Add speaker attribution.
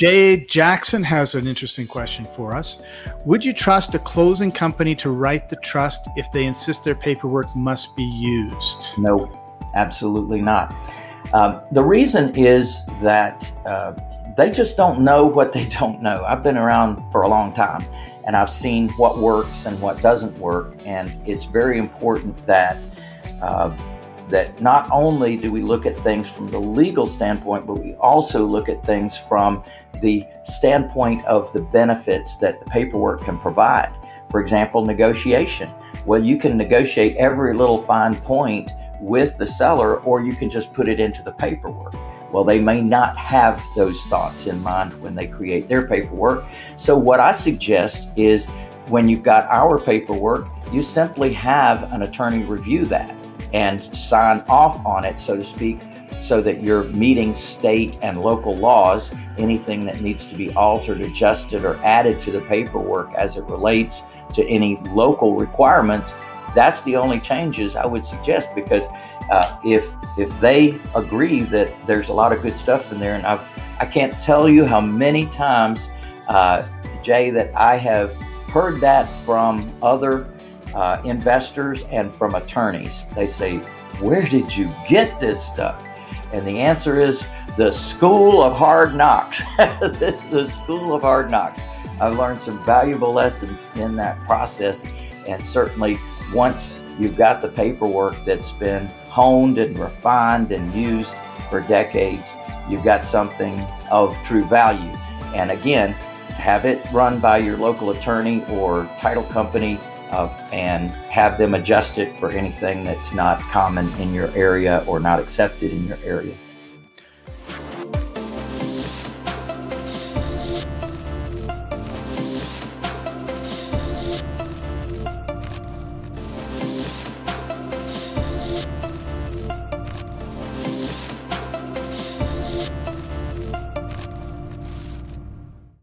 Speaker 1: Jay Jackson has an interesting question for us. Would you trust a closing company to write the trust if they insist their paperwork must be used?
Speaker 2: No, absolutely not. Um, the reason is that uh, they just don't know what they don't know. I've been around for a long time and I've seen what works and what doesn't work, and it's very important that. Uh, that not only do we look at things from the legal standpoint, but we also look at things from the standpoint of the benefits that the paperwork can provide. For example, negotiation. Well, you can negotiate every little fine point with the seller, or you can just put it into the paperwork. Well, they may not have those thoughts in mind when they create their paperwork. So, what I suggest is when you've got our paperwork, you simply have an attorney review that and sign off on it, so to speak, so that you're meeting state and local laws. Anything that needs to be altered, adjusted, or added to the paperwork as it relates to any local requirements, that's the only changes I would suggest because uh, if if they agree that there's a lot of good stuff in there, and I've I can't tell you how many times, uh, Jay, that I have heard that from other uh, investors and from attorneys. They say, Where did you get this stuff? And the answer is the School of Hard Knocks. the School of Hard Knocks. I've learned some valuable lessons in that process. And certainly, once you've got the paperwork that's been honed and refined and used for decades, you've got something of true value. And again, have it run by your local attorney or title company of, and have them adjust it for anything that's not common in your area or not accepted in your area.